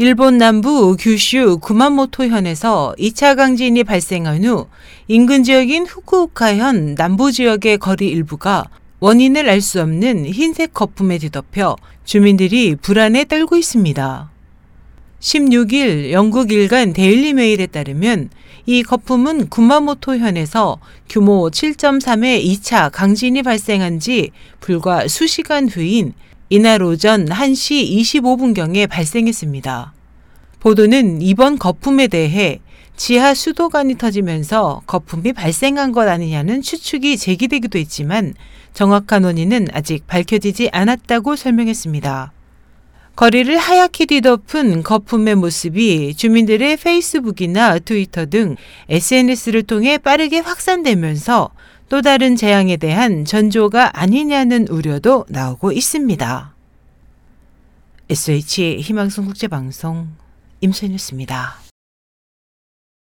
일본 남부 규슈 구마모토현에서 2차 강진이 발생한 후 인근 지역인 후쿠오카현 남부 지역의 거리 일부가 원인을 알 수 없는 흰색 거품에 뒤덮여 주민들이 불안에 떨고 있습니다. 16일 영국 일간 데일리 메일에 따르면 이 거품은 구마모토현에서 규모 7.3의 2차 강진이 발생한 지 불과 수시간 후인 이날 오전 1시 25분경에 발생했습니다. 보도는 이번 거품에 대해 지하 수도관이 터지면서 거품이 발생한 것 아니냐는 추측이 제기되기도 했지만 정확한 원인은 아직 밝혀지지 않았다고 설명했습니다. 거리를 하얗게 뒤덮은 거품의 모습이 주민들의 페이스북이나 트위터 등 SNS를 통해 빠르게 확산되면서 또 다른 재앙에 대한 전조가 아니냐는 우려도 나오고 있습니다. SH 희망성 국제방송 임소연이었습니다.